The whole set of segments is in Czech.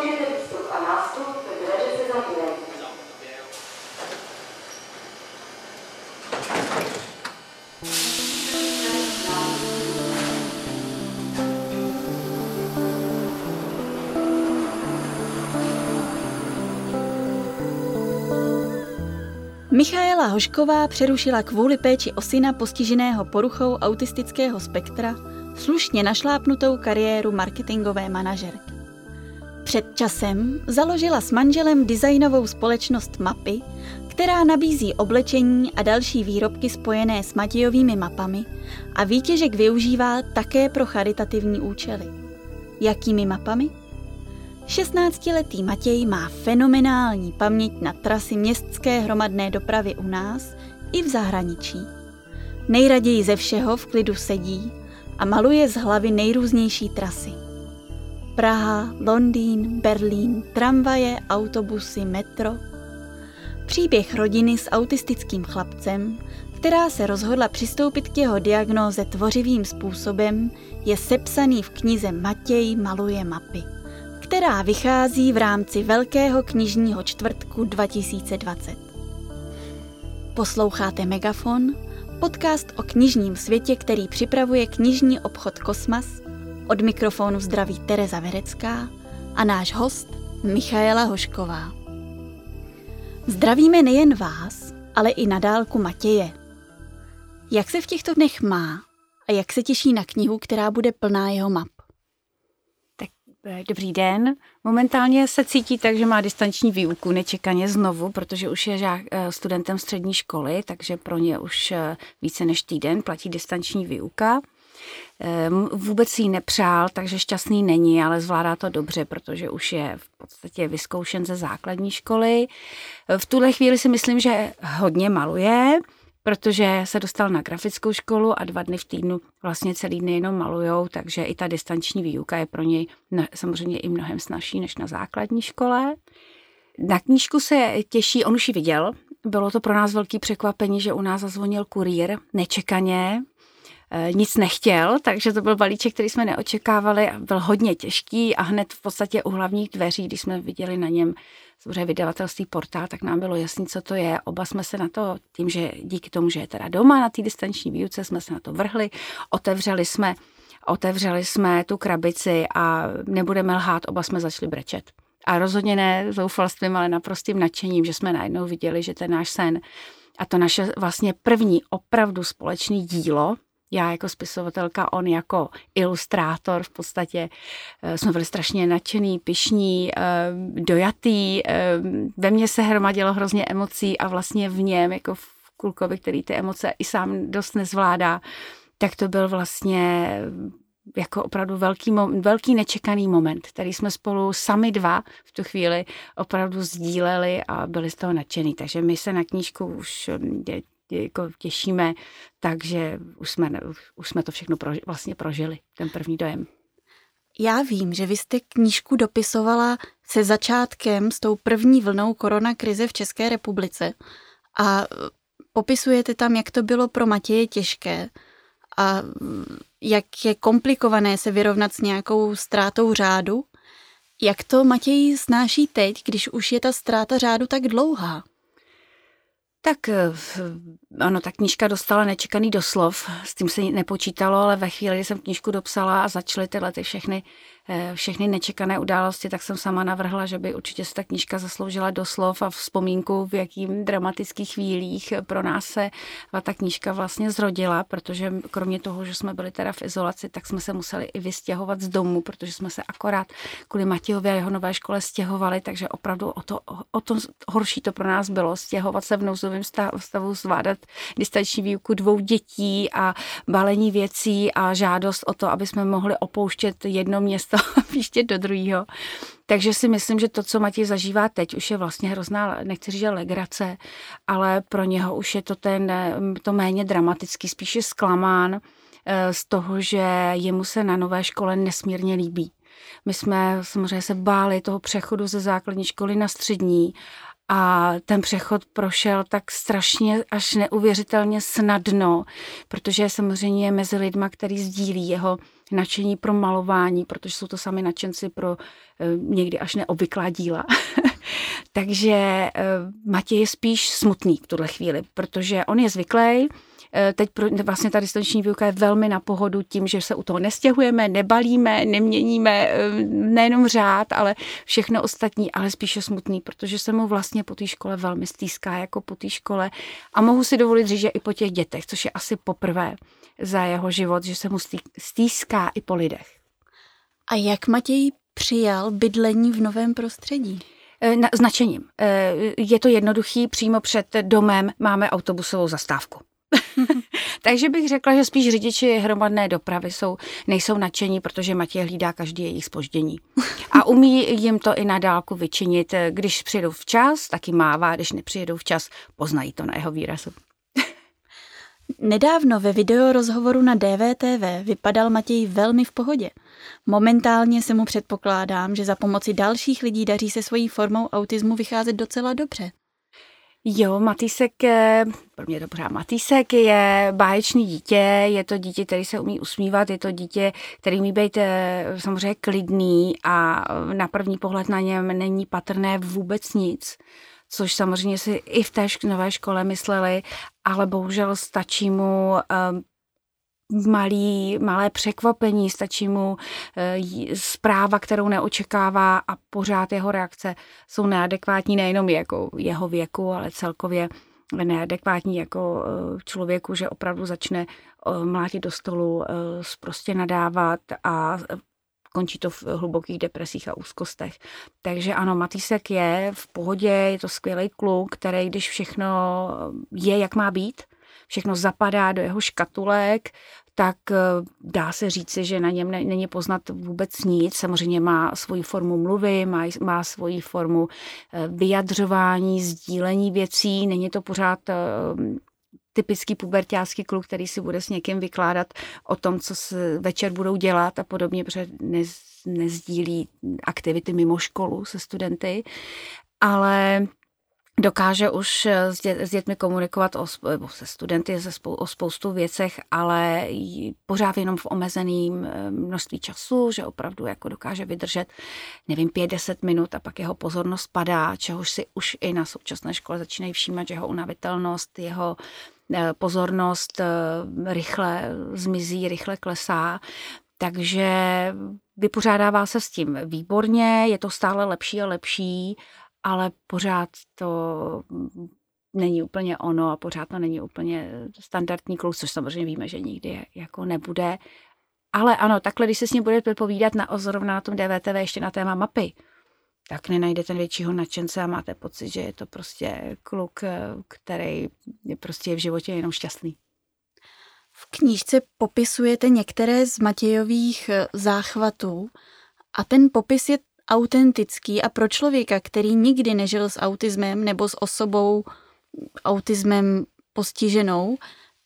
Dokončujte výstup a nástup, dveře se. Michaela Hošková přerušila kvůli péči o syna postiženého poruchou autistického spektra slušně našlápnutou kariéru marketingové manažerky. Před časem založila s manželem designovou společnost Mapy, která nabízí oblečení a další výrobky spojené s Matějovými mapami a výtěžek využívá také pro charitativní účely. Jakými mapami? 16-letý Matěj má fenomenální paměť na trasy městské hromadné dopravy u nás i v zahraničí. Nejraději ze všeho v klidu sedí a maluje z hlavy nejrůznější trasy. Praha, Londýn, Berlín, tramvaje, autobusy, metro. Příběh rodiny s autistickým chlapcem, která se rozhodla přistoupit k jeho diagnóze tvořivým způsobem, je sepsaný v knize Matěj maluje mapy která vychází v rámci Velkého knižního čtvrtku 2020. Posloucháte Megafon, podcast o knižním světě, který připravuje knižní obchod Kosmas. Od mikrofonu zdraví Tereza Verecká a náš host Michaela Hošková. Zdravíme nejen vás, ale i nadálku Matěje. Jak se v těchto dnech má a jak se těší na knihu, která bude plná jeho map? Eh, dobrý den. Momentálně se cítí tak, že má distanční výuku nečekaně znovu, protože už je žák, eh, studentem střední školy, takže pro ně už eh, více než týden platí distanční výuka. Vůbec jí nepřál, takže šťastný není, ale zvládá to dobře, protože už je v podstatě vyzkoušen ze základní školy. V tuhle chvíli si myslím, že hodně maluje, protože se dostal na grafickou školu a dva dny v týdnu vlastně celý dny jenom malujou, takže i ta distanční výuka je pro něj samozřejmě i mnohem snažší než na základní škole. Na knížku se těší, on už ji viděl, bylo to pro nás velký překvapení, že u nás zazvonil kurýr nečekaně, nic nechtěl, takže to byl balíček, který jsme neočekávali a byl hodně těžký a hned v podstatě u hlavních dveří, když jsme viděli na něm samozřejmě vydavatelství portál, tak nám bylo jasný, co to je. Oba jsme se na to, tím, že díky tomu, že je teda doma na té distanční výuce, jsme se na to vrhli, otevřeli jsme, otevřeli jsme tu krabici a nebudeme lhát, oba jsme začali brečet. A rozhodně ne zoufalstvím, ale naprostým nadšením, že jsme najednou viděli, že ten náš sen a to naše vlastně první opravdu společný dílo, já jako spisovatelka, on jako ilustrátor v podstatě eh, jsme byli strašně nadšený, pišní, eh, dojatý. Eh, ve mně se hromadilo hrozně emocí a vlastně v něm, jako v Kulkovi, který ty emoce i sám dost nezvládá, tak to byl vlastně jako opravdu velký, velký nečekaný moment, který jsme spolu sami dva v tu chvíli opravdu sdíleli a byli z toho nadšený. Takže my se na knížku už jako těšíme, takže už jsme, už jsme to všechno proži, vlastně prožili, ten první dojem. Já vím, že vy jste knížku dopisovala se začátkem s tou první vlnou koronakrize v České republice a popisujete tam, jak to bylo pro Matěje těžké a jak je komplikované se vyrovnat s nějakou ztrátou řádu. Jak to Matěj snáší teď, když už je ta ztráta řádu tak dlouhá? Tak eh, ano, ta knížka dostala nečekaný doslov, s tím se nepočítalo, ale ve chvíli, kdy jsem knížku dopsala a začaly tyhle ty všechny všechny nečekané události, tak jsem sama navrhla, že by určitě se ta knížka zasloužila doslov a vzpomínku, v jakým dramatických chvílích pro nás se ta knížka vlastně zrodila, protože kromě toho, že jsme byli teda v izolaci, tak jsme se museli i vystěhovat z domu, protože jsme se akorát kvůli Matějovi a jeho nové škole stěhovali, takže opravdu o to, o to horší to pro nás bylo, stěhovat se v nouzovém stavu, zvládat distanční výuku dvou dětí a balení věcí a žádost o to, aby jsme mohli opouštět jedno město příště do druhého. Takže si myslím, že to, co Matěj zažívá teď, už je vlastně hrozná, nechci říct, legrace, ale pro něho už je to ten, to méně dramatický, spíše zklamán eh, z toho, že jemu se na nové škole nesmírně líbí. My jsme samozřejmě se báli toho přechodu ze základní školy na střední a ten přechod prošel tak strašně až neuvěřitelně snadno, protože samozřejmě mezi lidma, který sdílí jeho nadšení pro malování, protože jsou to sami nadšenci pro e, někdy až neobvyklá díla. Takže e, Matěj je spíš smutný v tuhle chvíli, protože on je zvyklý, Eh, teď pro, vlastně ta distanční výuka je velmi na pohodu tím, že se u toho nestěhujeme, nebalíme, neměníme eh, nejenom řád, ale všechno ostatní, ale spíše smutný, protože se mu vlastně po té škole velmi stýská jako po té škole a mohu si dovolit říct, že i po těch dětech, což je asi poprvé za jeho život, že se mu stýská i po lidech. A jak Matěj přijal bydlení v novém prostředí? Eh, značením. Je to jednoduchý, přímo před domem máme autobusovou zastávku. Takže bych řekla, že spíš řidiči hromadné dopravy jsou, nejsou nadšení, protože Matěj hlídá každý jejich spoždění. A umí jim to i na dálku vyčinit. Když přijedou včas, taky mává, když nepřijedou včas, poznají to na jeho výrazu. Nedávno ve videorozhovoru na DVTV vypadal Matěj velmi v pohodě. Momentálně se mu předpokládám, že za pomoci dalších lidí daří se svojí formou autismu vycházet docela dobře. Jo, Matýsek, pro mě to pořád Matýsek je báječný dítě, je to dítě, který se umí usmívat, je to dítě, který umí být eh, samozřejmě klidný a na první pohled na něm není patrné vůbec nic což samozřejmě si i v té nové škole mysleli, ale bohužel stačí mu eh, malý, malé překvapení, stačí mu e, zpráva, kterou neočekává a pořád jeho reakce jsou neadekvátní nejenom jako jeho věku, ale celkově neadekvátní jako e, člověku, že opravdu začne e, mlátit do stolu, prostě nadávat a končí to v hlubokých depresích a úzkostech. Takže ano, Matýsek je v pohodě, je to skvělý kluk, který když všechno je, jak má být, všechno zapadá do jeho škatulek, tak eh, dá se říci, že na něm není poznat vůbec nic. Samozřejmě má svoji formu mluvy, má, má svoji formu eh, vyjadřování, sdílení věcí. Není to pořád eh, typický pubertácký kluk, který si bude s někým vykládat o tom, co se večer budou dělat a podobně, protože nez, nezdílí aktivity mimo školu se studenty. Ale dokáže už eh, s, dě, s dětmi komunikovat o, se studenty se spou, o spoustu věcech, ale pořád jenom v omezeném eh, množství času, že opravdu jako dokáže vydržet, nevím, pět, deset minut a pak jeho pozornost padá, čehož si už i na současné škole začínají všímat, že jeho unavitelnost, jeho eh, pozornost rychle zmizí, rychle klesá. Takže vypořádává se s tím výborně, je to stále lepší a lepší ale pořád to není úplně ono a pořád to není úplně standardní kluk, což samozřejmě víme, že nikdy jako nebude. Ale ano, takhle, když se s ním budete povídat na zrovna na tom DVTV ještě na téma mapy, tak nenajdete většího nadšence a máte pocit, že je to prostě kluk, který je prostě v životě jenom šťastný. V knížce popisujete některé z Matějových záchvatů a ten popis je autentický a pro člověka, který nikdy nežil s autismem nebo s osobou autismem postiženou,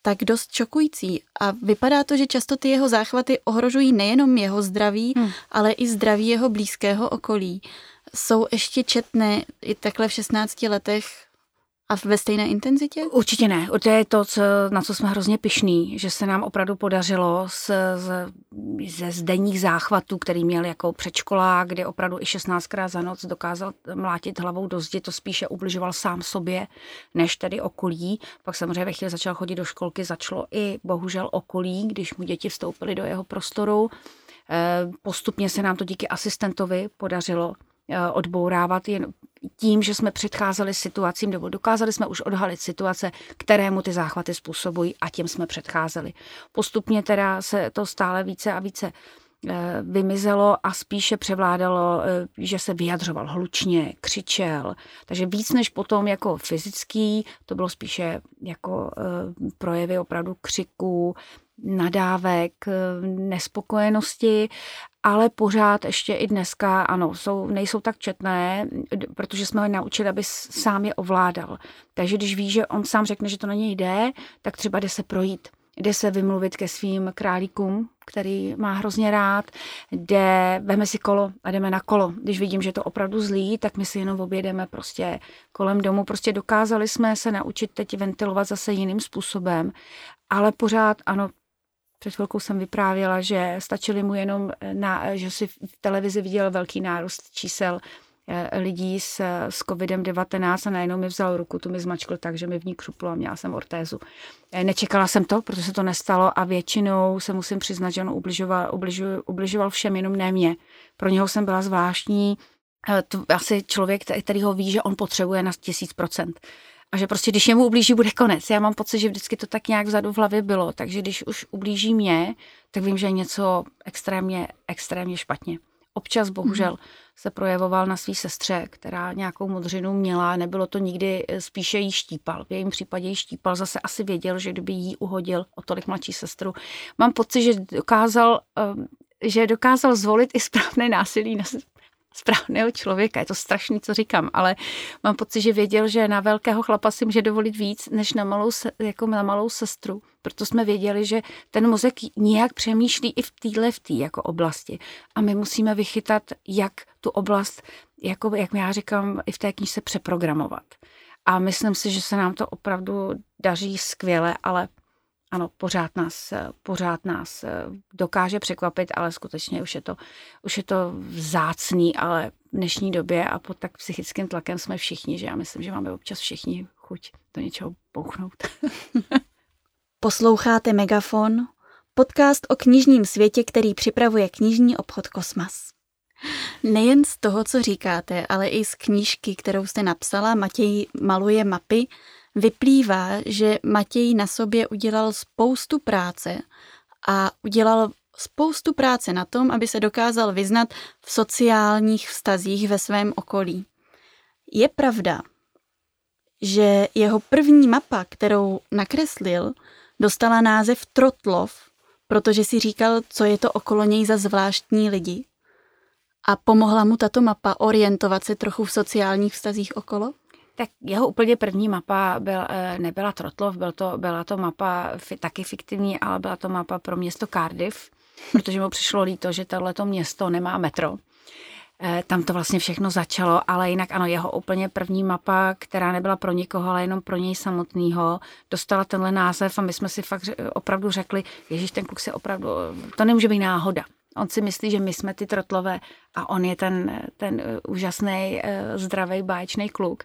tak dost šokující. A vypadá to, že často ty jeho záchvaty ohrožují nejenom jeho zdraví, hmm. ale i zdraví jeho blízkého okolí. Jsou ještě četné i takhle v 16 letech a ve stejné intenzitě? Určitě ne. To je to, co, na co jsme hrozně pišní, že se nám opravdu podařilo z, z, ze zdenních záchvatů, který měl jako předškolák, kde opravdu i 16krát za noc dokázal mlátit hlavou do zdi, to spíše ubližoval sám sobě, než tedy okolí. Pak samozřejmě ve chvíli začal chodit do školky, začalo i bohužel okolí, když mu děti vstoupily do jeho prostoru. Eh, postupně se nám to díky asistentovi podařilo eh, odbourávat jen tím, že jsme předcházeli situacím, nebo dokázali jsme už odhalit situace, kterému ty záchvaty způsobují a tím jsme předcházeli. Postupně teda se to stále více a více vymizelo a spíše převládalo, eh, že se vyjadřoval hlučně, křičel. Takže víc než potom jako fyzický, to bylo spíše jako eh, projevy opravdu křiků, nadávek, nespokojenosti ale pořád ještě i dneska, ano, jsou, nejsou tak četné, protože jsme ho naučili, aby sám je ovládal. Takže když ví, že on sám řekne, že to na něj jde, tak třeba jde se projít. Jde se vymluvit ke svým králíkům, který má hrozně rád, jde, veme si kolo a jdeme na kolo. Když vidím, že je to opravdu zlý, tak my si jenom objedeme prostě kolem domu. Prostě dokázali jsme se naučit teď ventilovat zase jiným způsobem, ale pořád, ano, před chvilkou jsem vyprávěla, že stačili mu jenom, na, že si v televizi viděl velký nárůst čísel lidí s, s covidem-19 a najednou mi vzal ruku, tu mi zmačkl tak, že mi v ní křuplo a měla jsem ortézu. Eh, nečekala jsem to, protože se to nestalo a většinou se musím přiznat, že on ubližoval, ubližoval, ubližoval všem, jenom ne mě. Pro něho jsem byla zvláštní, eh, to asi člověk, který ho ví, že on potřebuje na tisíc procent. A že prostě, když jemu ublíží, bude konec. Já mám pocit, že vždycky to tak nějak vzadu v hlavě bylo. Takže když už ublíží mě, tak vím, že je něco extrémně, extrémně špatně. Občas bohužel mm. se projevoval na své sestře, která nějakou modřinu měla, nebylo to nikdy, eh, spíše jí štípal. V jejím případě jí štípal, zase asi věděl, že kdyby jí uhodil o tolik mladší sestru. Mám pocit, že dokázal, eh, že dokázal zvolit i správné násilí na, správného člověka. Je to strašný, co říkám, ale mám pocit, že věděl, že na velkého chlapa si může dovolit víc, než na malou, jako na malou sestru. Proto jsme věděli, že ten mozek nějak přemýšlí i v téhle v tý jako oblasti. A my musíme vychytat, jak tu oblast, jako, jak já říkám, i v té knižce přeprogramovat. A myslím si, že se nám to opravdu daří skvěle, ale ano, pořád nás, pořád nás eh, dokáže překvapit, ale skutečně už je to, už je to vzácný, ale v dnešní době a pod tak psychickým tlakem jsme všichni, že já myslím, že máme občas všichni chuť do něčeho bouchnout. Posloucháte Megafon, podcast o knižním světě, který připravuje knižní obchod Kosmas. Nejen z toho, co říkáte, ale i z knížky, kterou jste napsala, Matěj maluje mapy, vyplývá, že Matěj na sobě udělal spoustu práce a udělal spoustu práce na tom, aby se dokázal vyznat v sociálních vztazích ve svém okolí. Je pravda, že jeho první mapa, kterou nakreslil, dostala název Trotlov, protože si říkal, co je to okolo něj za zvláštní lidi. A pomohla mu tato mapa orientovat se trochu v sociálních vztazích okolo? Tak jeho úplně první mapa byl, eh, nebyla Trotlov, byl to, byla to mapa taky fiktivní, ale byla to mapa pro město Cardiff, protože mu přišlo líto, že tohleto město nemá metro. Eh, tam to vlastně všechno začalo, ale jinak ano, jeho úplně první mapa, která nebyla pro nikoho, ale jenom pro něj samotného, dostala tenhle název a my jsme si fakt opravdu řekli, ježíš, ten kluk se opravdu, to nemůže být náhoda. On si myslí, že my jsme ty trotlové a on je ten, ten eh, úžasný, zdravý, báječný kluk.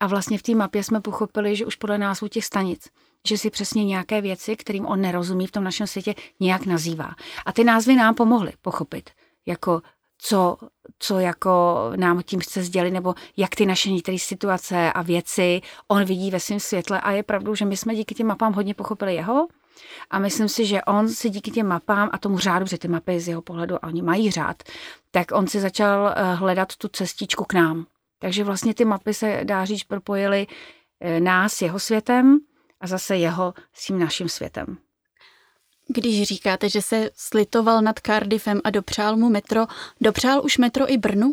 A vlastně v té mapě jsme pochopili, že už podle názvu těch stanic, že si přesně nějaké věci, kterým on nerozumí v tom našem světě, nějak nazývá. A ty názvy nám pomohly pochopit, jako co, co jako nám tím chce sdělit, nebo jak ty naše některé situace a věci on vidí ve svém světle. A je pravdou, že my jsme díky těm mapám hodně pochopili jeho, a myslím si, že on si díky těm mapám a tomu řádu, protože ty mapy z jeho pohledu, a oni mají řád, tak on si začal eh, hledat tu cestičku k nám. Takže vlastně ty mapy se, dá říct, propojily eh, nás jeho světem a zase jeho s tím naším světem. Když říkáte, že se slitoval nad Cardiffem a dopřál mu metro, dopřál už metro i Brnu?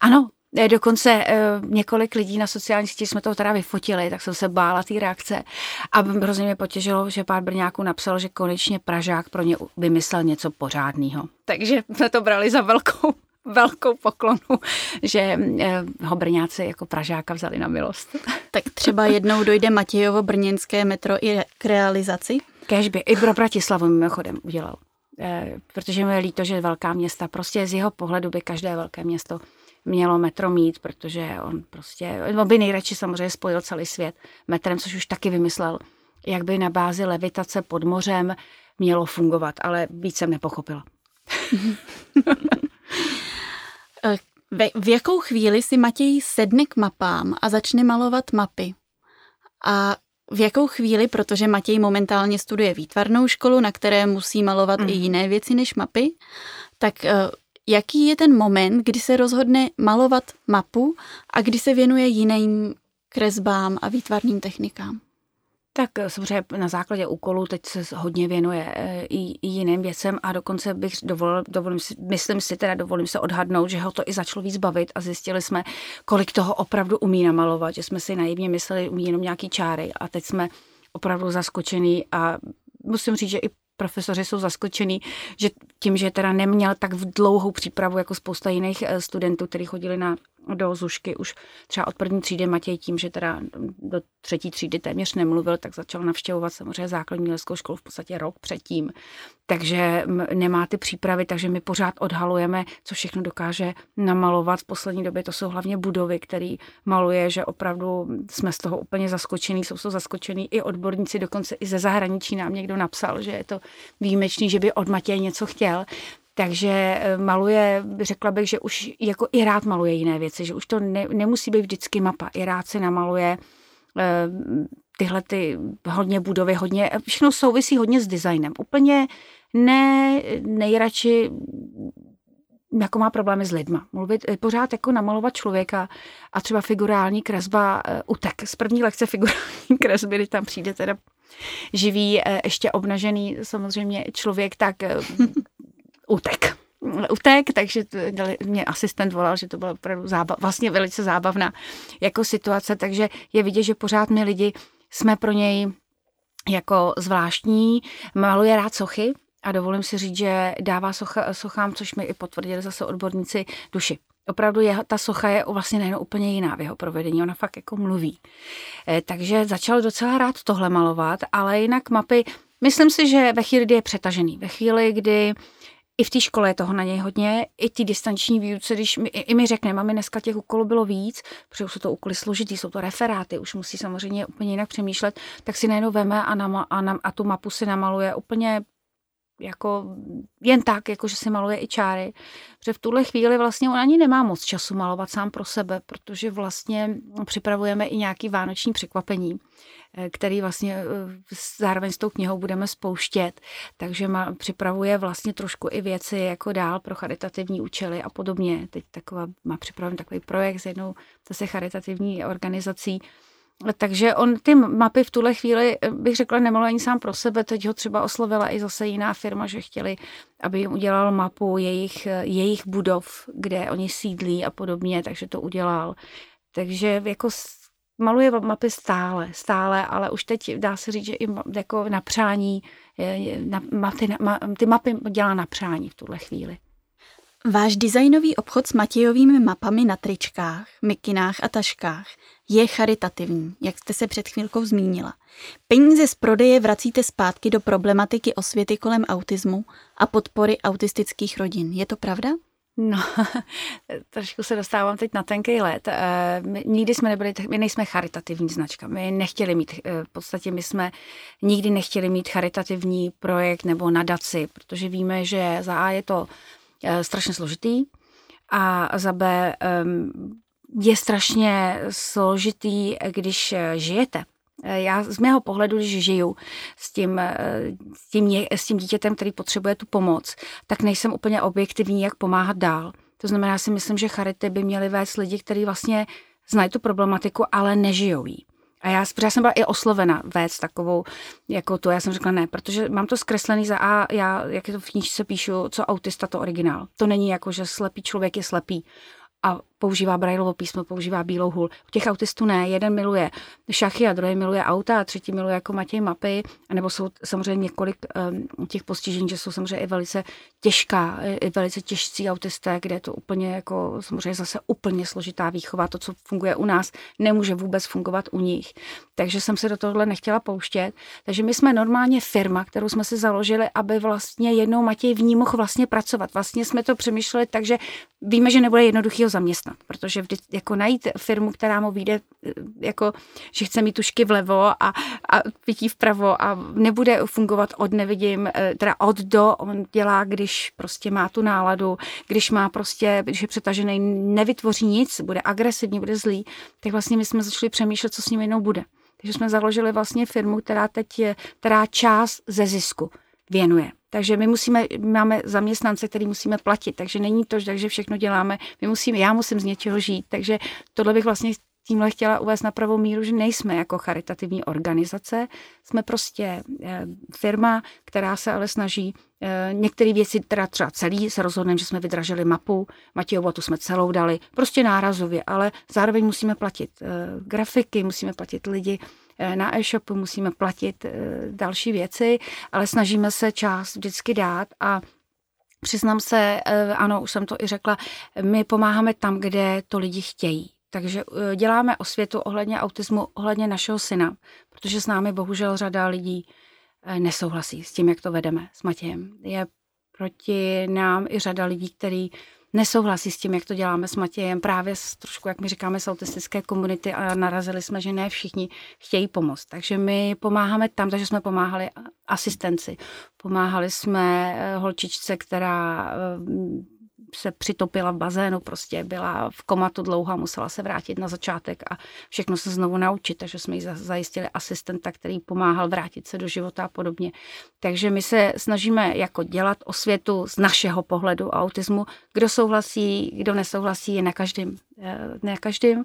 Ano, eh, Dokonce e, několik lidí na sociálních sítích jsme to teda vyfotili, tak jsem se bála té reakce. A hrozně mě potěžilo, že pár Brňáků napsal, že konečně Pražák pro ně vymyslel něco pořádného. Takže jsme to brali za velkou velkou poklonu, že eh, ho Brňáci jako Pražáka vzali na milost. Tak třeba jednou dojde Matějovo brněnské metro i k realizaci? Kežby. I pro Bratislavu mimochodem udělal. Eh, protože mi je líto, že velká města, prostě z jeho pohledu by každé velké město mělo metro mít, protože on prostě, on by nejradši samozřejmě spojil celý svět metrem, což už taky vymyslel, jak by na bázi levitace pod mořem mělo fungovat, ale víc jsem nepochopila. Ve, v jakou chvíli si Matěj sedne k mapám a začne malovat mapy? A v jakou chvíli, protože Matěj momentálně studuje výtvarnou školu, na které musí malovat mm. i jiné věci než mapy, tak uh, jaký je ten moment, kdy se rozhodne malovat mapu a kdy se věnuje jiným kresbám a výtvarným technikám? Tak samozřejmě na základě úkolů teď se hodně věnuje eh, i, i jiným věcem a dokonce bych dovolil, dovolím si, myslím si teda dovolím se odhadnout, že ho to i začalo víc bavit a zjistili jsme, kolik toho opravdu umí namalovat, že jsme si naivně mysleli, umí jenom nějaký čáry a teď jsme opravdu zaskočený a musím říct, že i profesoři jsou zaskočený, že tím, že teda neměl tak dlouhou přípravu jako spousta jiných eh, studentů, kteří chodili na do Zušky už třeba od první třídy Matěj tím, že teda do třetí třídy téměř nemluvil, tak začal navštěvovat samozřejmě základní leskou školu v podstatě rok předtím. Takže nemá ty přípravy, takže my pořád odhalujeme, co všechno dokáže namalovat. V poslední době to jsou hlavně budovy, který maluje, že opravdu jsme z toho úplně zaskočení, jsou to zaskočení i odborníci, dokonce i ze zahraničí nám někdo napsal, že je to výjimečný, že by od Matěje něco chtěl. Takže eh, maluje, řekla bych, že už jako i rád maluje jiné věci, že už to ne, nemusí být vždycky mapa. I rád si namaluje eh, tyhle ty hodně budovy, hodně, všechno souvisí hodně s designem. Úplně ne nejradši jako má problémy s lidma. Mluvit, eh, pořád jako namalovat člověka a třeba figurální kresba utek. Z první lekce figurální kresby, když tam přijde teda živý, ještě obnažený samozřejmě člověk, tak utek utek, takže mě asistent volal, že to bylo opravdu zábav, vlastně velice zábavná jako situace, takže je vidět, že pořád my lidi jsme pro něj jako zvláštní, maluje rád sochy a dovolím si říct, že dává socha, sochám, což mi i potvrdili zase odborníci, duši. Opravdu jeho, ta socha je vlastně nejen úplně jiná v jeho provedení, ona fakt jako mluví. E, takže začal docela rád tohle malovat, ale jinak mapy, myslím si, že ve chvíli, kdy je přetažený, ve chvíli, kdy i v té škole je toho na něj hodně, i ty distanční výuce, když mi, i mi řekne, mami, dneska těch úkolů bylo víc, protože jsou to úkoly složitý, jsou to referáty, už musí samozřejmě úplně jinak přemýšlet, tak si najednou veme a, nama, a, nam, a tu mapu si namaluje úplně jako jen tak, jako že si maluje i čáry. Protože v tuhle chvíli vlastně on ani nemá moc času malovat sám pro sebe, protože vlastně připravujeme i nějaký vánoční překvapení. Eh, který vlastně eh, zároveň s tou knihou budeme spouštět. Takže má, připravuje vlastně trošku i věci jako dál pro charitativní účely a podobně. Teď taková, má připraven takový projekt s jednou zase charitativní organizací, takže on ty mapy v tuhle chvíli, eh, bych řekla, nemaluje ani sám pro sebe. Teď ho třeba oslovila i zase jiná firma, že chtěli, aby jim udělal mapu jejich, jejich budov, kde oni sídlí a podobně, takže to udělal. Takže jako maluje mapy stále, stále, ale už teď dá se říct, že i jako na přání, na, ty, na, ty mapy dělá na přání v tuhle chvíli. Váš designový obchod s Matějovými mapami na tričkách, mikinách a taškách je charitativní, jak jste se před chvílkou zmínila. Peníze z prodeje vracíte zpátky do problematiky osvěty kolem autismu a podpory autistických rodin. Je to pravda? No, trošku se dostávám teď na tenký let. Eh, my, nikdy jsme nebyli, my nejsme charitativní značka. My nechtěli mít, eh, v podstatě my jsme nikdy nechtěli mít charitativní projekt nebo nadaci, protože víme, že za A je to strašně složitý a za B ehm, je strašně složitý, když žijete Eh, já z mého pohledu, když žiju s tím, eh, s tím, s tím dítětem, který potřebuje tu pomoc, tak nejsem úplně objektivní, jak pomáhat dál. To znamená, si myslím, že charity by měly vést lidi, kteří vlastně znají tu problematiku, ale nežijou jí. A já, já jsem byla i oslovena vést takovou, jako to, já jsem řekla ne, protože mám to zkreslený za A, já, jak je to v knížce píšu, co autista, to originál. To není jako, že slepý člověk je slepý a používá Braillovo písmo, používá bílou hůl. U těch autistů ne, jeden miluje šachy a druhý miluje auta a třetí miluje jako Matěj mapy, nebo jsou samozřejmě několik um, těch postižení, že jsou samozřejmě i velice těžká, i velice těžcí autisté, kde je to úplně jako samozřejmě zase úplně složitá výchova, to, co funguje u nás, nemůže vůbec fungovat u nich. Takže jsem se do tohohle nechtěla pouštět. Takže my jsme normálně firma, kterou jsme si založili, aby vlastně jednou Matěj v ní mohl vlastně pracovat. Vlastně jsme to přemýšleli, takže víme, že nebude jednoduchý ho zaměstnat protože vždy, jako najít firmu, která mu vyjde, eh, jako, že chce mít tušky vlevo a, a pití vpravo a nebude fungovat od nevidím, eh, teda od do, on dělá, když prostě má tu náladu, když má prostě, když je přetažený, nevytvoří nic, bude agresivní, bude zlý, tak vlastně my jsme začali přemýšlet, co s ním jednou bude. Takže jsme založili vlastně firmu, která teď je, která část ze zisku věnuje. Takže my musíme, máme zaměstnance, který musíme platit, takže není to, že všechno děláme, my musíme, já musím z něčeho žít, takže tohle bych vlastně tímhle chtěla uvést na pravou míru, že nejsme jako charitativní organizace, jsme prostě eh, firma, která se ale snaží eh, některé věci, teda třeba celý, se rozhodneme, že jsme vydražili mapu, Matějovu tu jsme celou dali, prostě nárazově, ale zároveň musíme platit eh, grafiky, musíme platit lidi, na e-shopu, musíme platit další věci, ale snažíme se část vždycky dát a Přiznám se, ano, už jsem to i řekla, my pomáháme tam, kde to lidi chtějí. Takže děláme osvětu ohledně autismu, ohledně našeho syna, protože s námi bohužel řada lidí nesouhlasí s tím, jak to vedeme s Matějem. Je proti nám i řada lidí, kteří nesouhlasí s tím, jak to děláme s Matějem, právě s, trošku, jak my říkáme, z autistické komunity a narazili jsme, že ne všichni chtějí pomoct. Takže my pomáháme tam, takže jsme pomáhali asistenci. Pomáhali jsme eh, holčičce, která eh, se přitopila v bazénu, prostě byla v komatu dlouho, musela se vrátit na začátek a všechno se znovu naučit, takže jsme jí zajistili asistenta, který pomáhal vrátit se do života a podobně. Takže my se snažíme jako dělat osvětu z našeho pohledu autismu. Kdo souhlasí, kdo nesouhlasí, je na každém, eh, na každém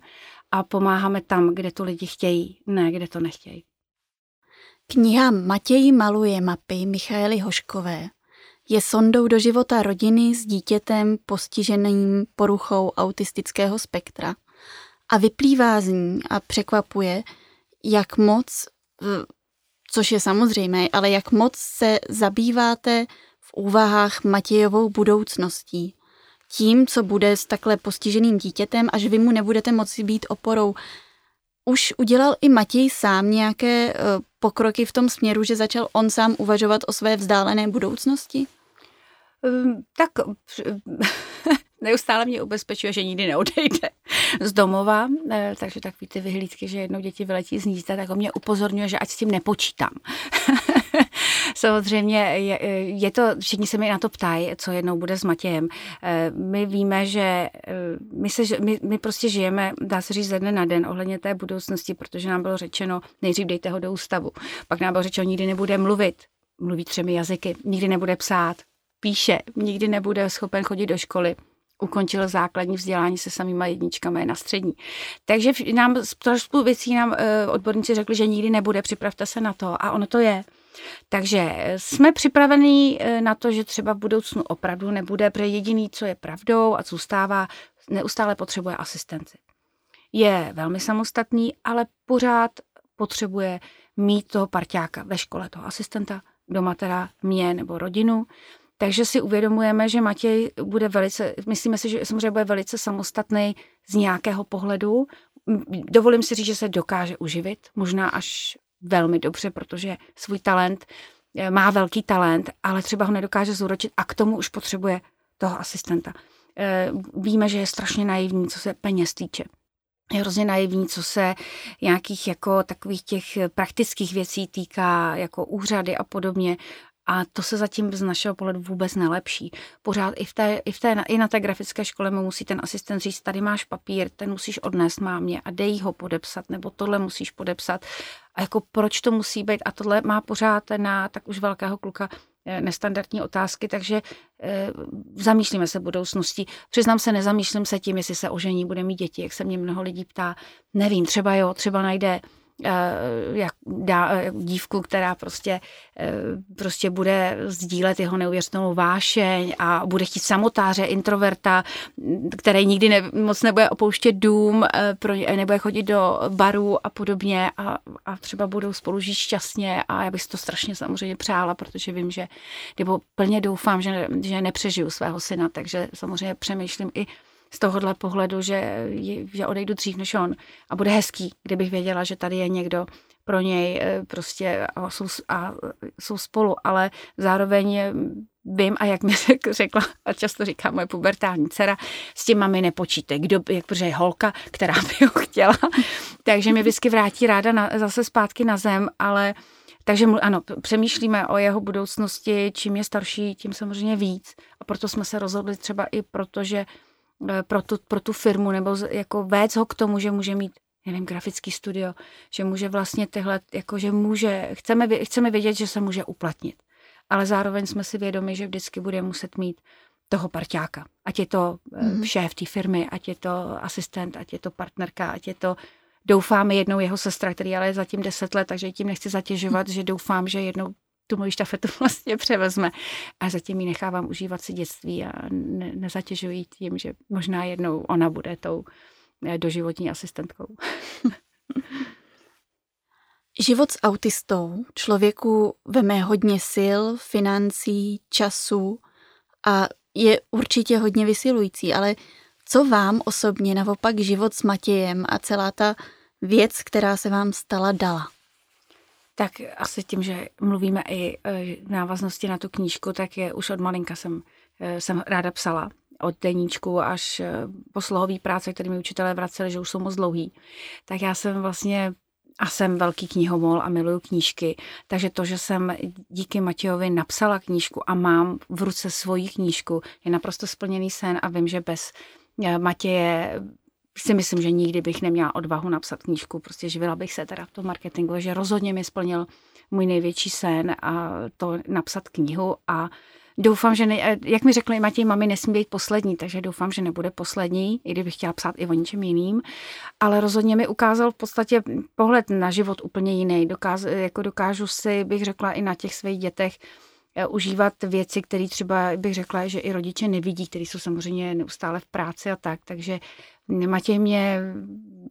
a pomáháme tam, kde to lidi chtějí, ne kde to nechtějí. Kniha Matěj maluje mapy Michaely Hoškové je sondou do života rodiny s dítětem postiženým poruchou autistického spektra a vyplývá z ní a překvapuje, jak moc, což je samozřejmé, ale jak moc se zabýváte v úvahách Matějovou budoucností. Tím, co bude s takhle postiženým dítětem, až vy mu nebudete moci být oporou. Už udělal i Matěj sám nějaké eh, pokroky v tom směru, že začal on sám uvažovat o své vzdálené budoucnosti? Ehm, tak neustále mě ubezpečuje, že nikdy neodejde z domova, eh, takže takový ty vyhlídky, že jednou děti vyletí z nízda, tak on mě upozorňuje, že ať s tím nepočítám. Samozřejmě je, je to, všichni se mi na to ptají, co jednou bude s Matějem. Eh, my víme, že eh, my, se, my, my prostě žijeme, dá se říct, ze dne na den ohledně té budoucnosti, protože nám bylo řečeno, nejdřív dejte ho do ústavu, pak nám bylo řečeno, nikdy nebude mluvit, mluví třemi jazyky, nikdy nebude psát, píše, nikdy nebude schopen chodit do školy, ukončil základní vzdělání se samýma jedničkami na střední. Takže nám spoustu věcí nám eh, odborníci řekli, že nikdy nebude, připravte se na to a ono to je. Takže jsme připravení eh, na to, že třeba v budoucnu opravdu nebude, protože jediný, co je pravdou a zůstává, neustále potřebuje asistenci. Je velmi samostatný, ale pořád potřebuje mít toho parťáka ve škole, toho asistenta, doma teda mě nebo rodinu, takže si uvědomujeme, že Matěj bude velice, myslíme si, že samozřejmě bude velice samostatný z nějakého pohledu. Dovolím si říct, že se dokáže uživit, možná až velmi dobře, protože svůj talent eh, má velký talent, ale třeba ho nedokáže zúročit a k tomu už potřebuje toho asistenta. Eh, víme, že je strašně naivní, co se peněz týče je hrozně naivní, co se nějakých jako takových těch praktických věcí týká, jako úřady a podobně. A to se zatím z našeho pohledu vůbec nelepší. Pořád i, v té, i, v té, i na té grafické škole mu musí ten asistent říct, tady máš papír, ten musíš odnést mámě a dej ho podepsat, nebo tohle musíš podepsat. A jako proč to musí být? A tohle má pořád na tak už velkého kluka eh, nestandardní otázky, takže e, zamýšlíme se budoucností. Přiznám se, nezamýšlím se tím, jestli se ožení, bude mít děti, jak se mě mnoho lidí ptá. Nevím, třeba jo, třeba najde jak dá, eh, dívku, která prostě, eh, prostě bude sdílet jeho neuvěřitelnou vášeň a bude chtít samotáře, introverta, který nikdy ne, moc nebude opouštět dům, pro, nebude chodit do barů a podobně a, a třeba budou spolu žít šťastně a já bych si to strašně samozřejmě přála, protože vím, že nebo plně doufám, že, že nepřežiju svého syna, takže samozřejmě přemýšlím i z tohohle pohledu, že, že odejdu dřív než on. A bude hezký, kdybych věděla, že tady je někdo pro něj eh, prostě a jsou, a jsou spolu, ale zároveň vím a jak mi řekla a často říká moje pubertální dcera, s tím mami nepočítej, kdo, jak, protože je holka, která by ho chtěla, takže mě vždycky vrátí ráda na, zase zpátky na zem, ale takže ano, přemýšlíme o jeho budoucnosti, čím je starší, tím samozřejmě víc. A proto jsme se rozhodli třeba i proto, že Eh, pro tu, pro tu firmu, nebo jako vést ho k tomu, že může mít nevím, grafický studio, že může vlastně tyhle, jako že může, chceme, chceme vědět, že se může uplatnit. Ale zároveň jsme si vědomi, že vždycky bude muset mít toho parťáka. Ať je to mm-hmm. šéf té firmy, ať je to asistent, ať je to partnerka, ať je to doufáme jednou jeho sestra, který ale je zatím deset let, takže tím nechci zatěžovat, mm. že doufám, že jednou tu moji štafetu vlastně převezme. A zatím ji nechávám užívat si dětství a ne, nezatěžuji tím, že možná jednou ona bude tou eh, doživotní asistentkou. Život s autistou člověku veme hodně sil, financí, času a je určitě hodně vysilující, ale co vám osobně naopak život s Matějem a celá ta věc, která se vám stala, dala? Tak asi tím, že mluvíme i e, v návaznosti na tu knížku, tak je už od malinka jsem, e, jsem ráda psala. Od deníčku až e, po slohový práce, které mi učitelé vraceli, že už jsou moc dlouhý. Tak já jsem vlastně a jsem velký knihomol a miluju knížky, takže to, že jsem díky Matějovi napsala knížku a mám v ruce svoji knížku, je naprosto splněný sen a vím, že bez Matěje si myslím, že nikdy bych neměla odvahu napsat knížku, prostě živila bych se teda v tom marketingu, že rozhodně mi splnil můj největší sen a to napsat knihu. A doufám, že ne, jak mi řekli Matěj, mami nesmí být poslední, takže doufám, že nebude poslední, i kdybych chtěla psát i o něčem jiným, ale rozhodně mi ukázal v podstatě pohled na život úplně jiný. Dokáz, jako dokážu si, bych řekla, i na těch svých dětech Eh, užívat věci, které třeba bych řekla, že i rodiče nevidí, které jsou samozřejmě neustále v práci a tak, takže Matěj mě,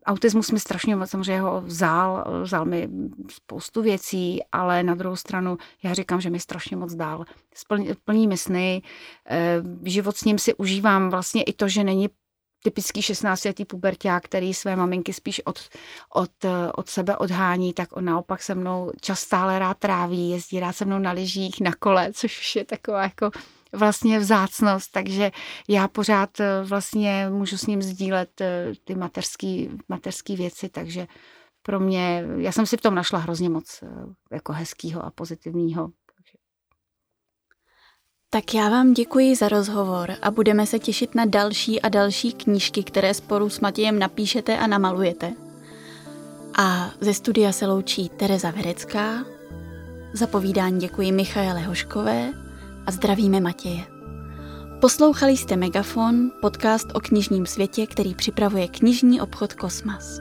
autismus mi strašně moc samozřejmě ho vzal, vzal mi spoustu věcí, ale na druhou stranu já říkám, že mi strašně moc dál. Plný, plný mi sny, eh, život s ním si užívám vlastně i to, že není typický 16-letý puberták, který své maminky spíš od, od, od sebe odhání, tak on naopak se mnou čas stále rád tráví, jezdí rád se mnou na lyžích, na kole, což už je taková jako vlastně vzácnost, takže já pořád eh, vlastně můžu s ním sdílet eh, ty mateřský, mateřský věci, takže pro mě, já jsem si v tom našla hrozně moc eh, jako hezkýho a pozitivního. Tak já vám děkuji za rozhovor a budeme se těšit na další a další knížky, které spolu s Matějem napíšete a namalujete. A ze studia se loučí Tereza Verecká, za povídání děkuji Michaele Hoškové a zdravíme Matěje. Poslouchali jste Megafon, podcast o knižním světě, který připravuje knižní obchod Kosmas.